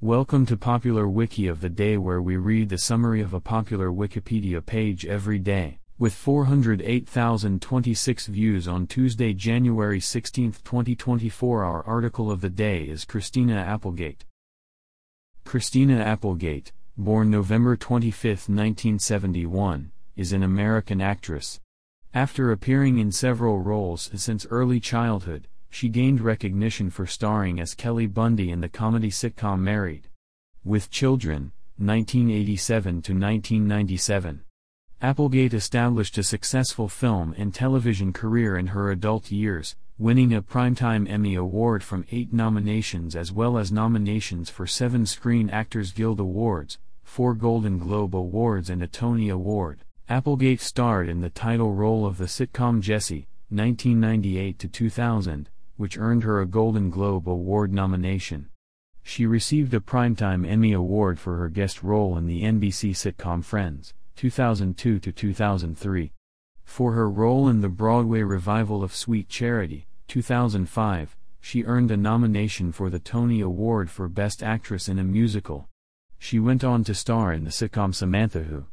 Welcome to Popular Wiki of the Day, where we read the summary of a popular Wikipedia page every day. With 408,026 views on Tuesday, January 16, 2024, our article of the day is Christina Applegate. Christina Applegate, born November 25, 1971, is an American actress. After appearing in several roles since early childhood, she gained recognition for starring as Kelly Bundy in the comedy sitcom Married. With Children, 1987 to 1997. Applegate established a successful film and television career in her adult years, winning a Primetime Emmy Award from eight nominations as well as nominations for seven Screen Actors Guild Awards, four Golden Globe Awards, and a Tony Award. Applegate starred in the title role of the sitcom Jesse, 1998 to 2000, which earned her a Golden Globe Award nomination. She received a Primetime Emmy Award for her guest role in the NBC sitcom Friends, 2002 to 2003. For her role in the Broadway revival of Sweet Charity, 2005, she earned a nomination for the Tony Award for Best Actress in a Musical. She went on to star in the sitcom Samantha Who,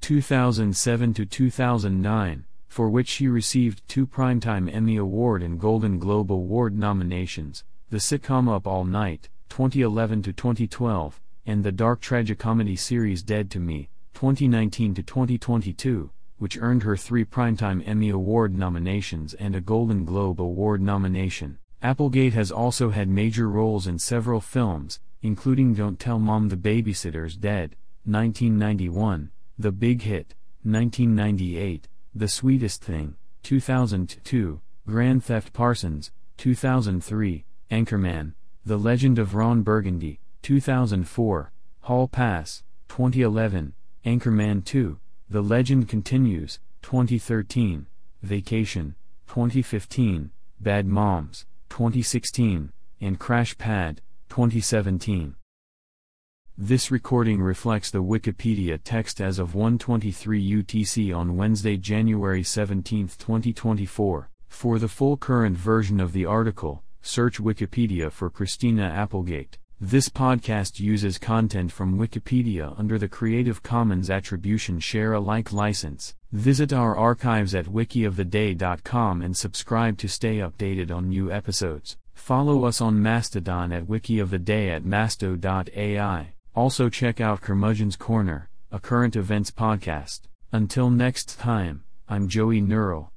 2007 to 2009 for which she received two Primetime Emmy Award and Golden Globe Award nominations, the sitcom Up All Night, 2011 to 2012, and the dark tragicomedy series Dead to Me, 2019 to 2022, which earned her three Primetime Emmy Award nominations and a Golden Globe Award nomination. Applegate has also had major roles in several films, including Don't Tell Mom the Babysitter's Dead, 1991, The Big Hit, 1998, the Sweetest Thing, 2002, Grand Theft Parsons, 2003, Anchorman, The Legend of Ron Burgundy, 2004, Hall Pass, 2011, Anchorman 2, The Legend Continues, 2013, Vacation, 2015, Bad Moms, 2016, and Crash Pad, 2017. This recording reflects the Wikipedia text as of 1:23 UTC on Wednesday, January 17, 2024. For the full current version of the article, search Wikipedia for Christina Applegate. This podcast uses content from Wikipedia under the Creative Commons Attribution Share Alike license. Visit our archives at wikioftheday.com and subscribe to stay updated on new episodes. Follow us on Mastodon at wikioftheday at masto.ai. Also check out Curmudgeon's Corner, a current events podcast. Until next time, I'm Joey Neural.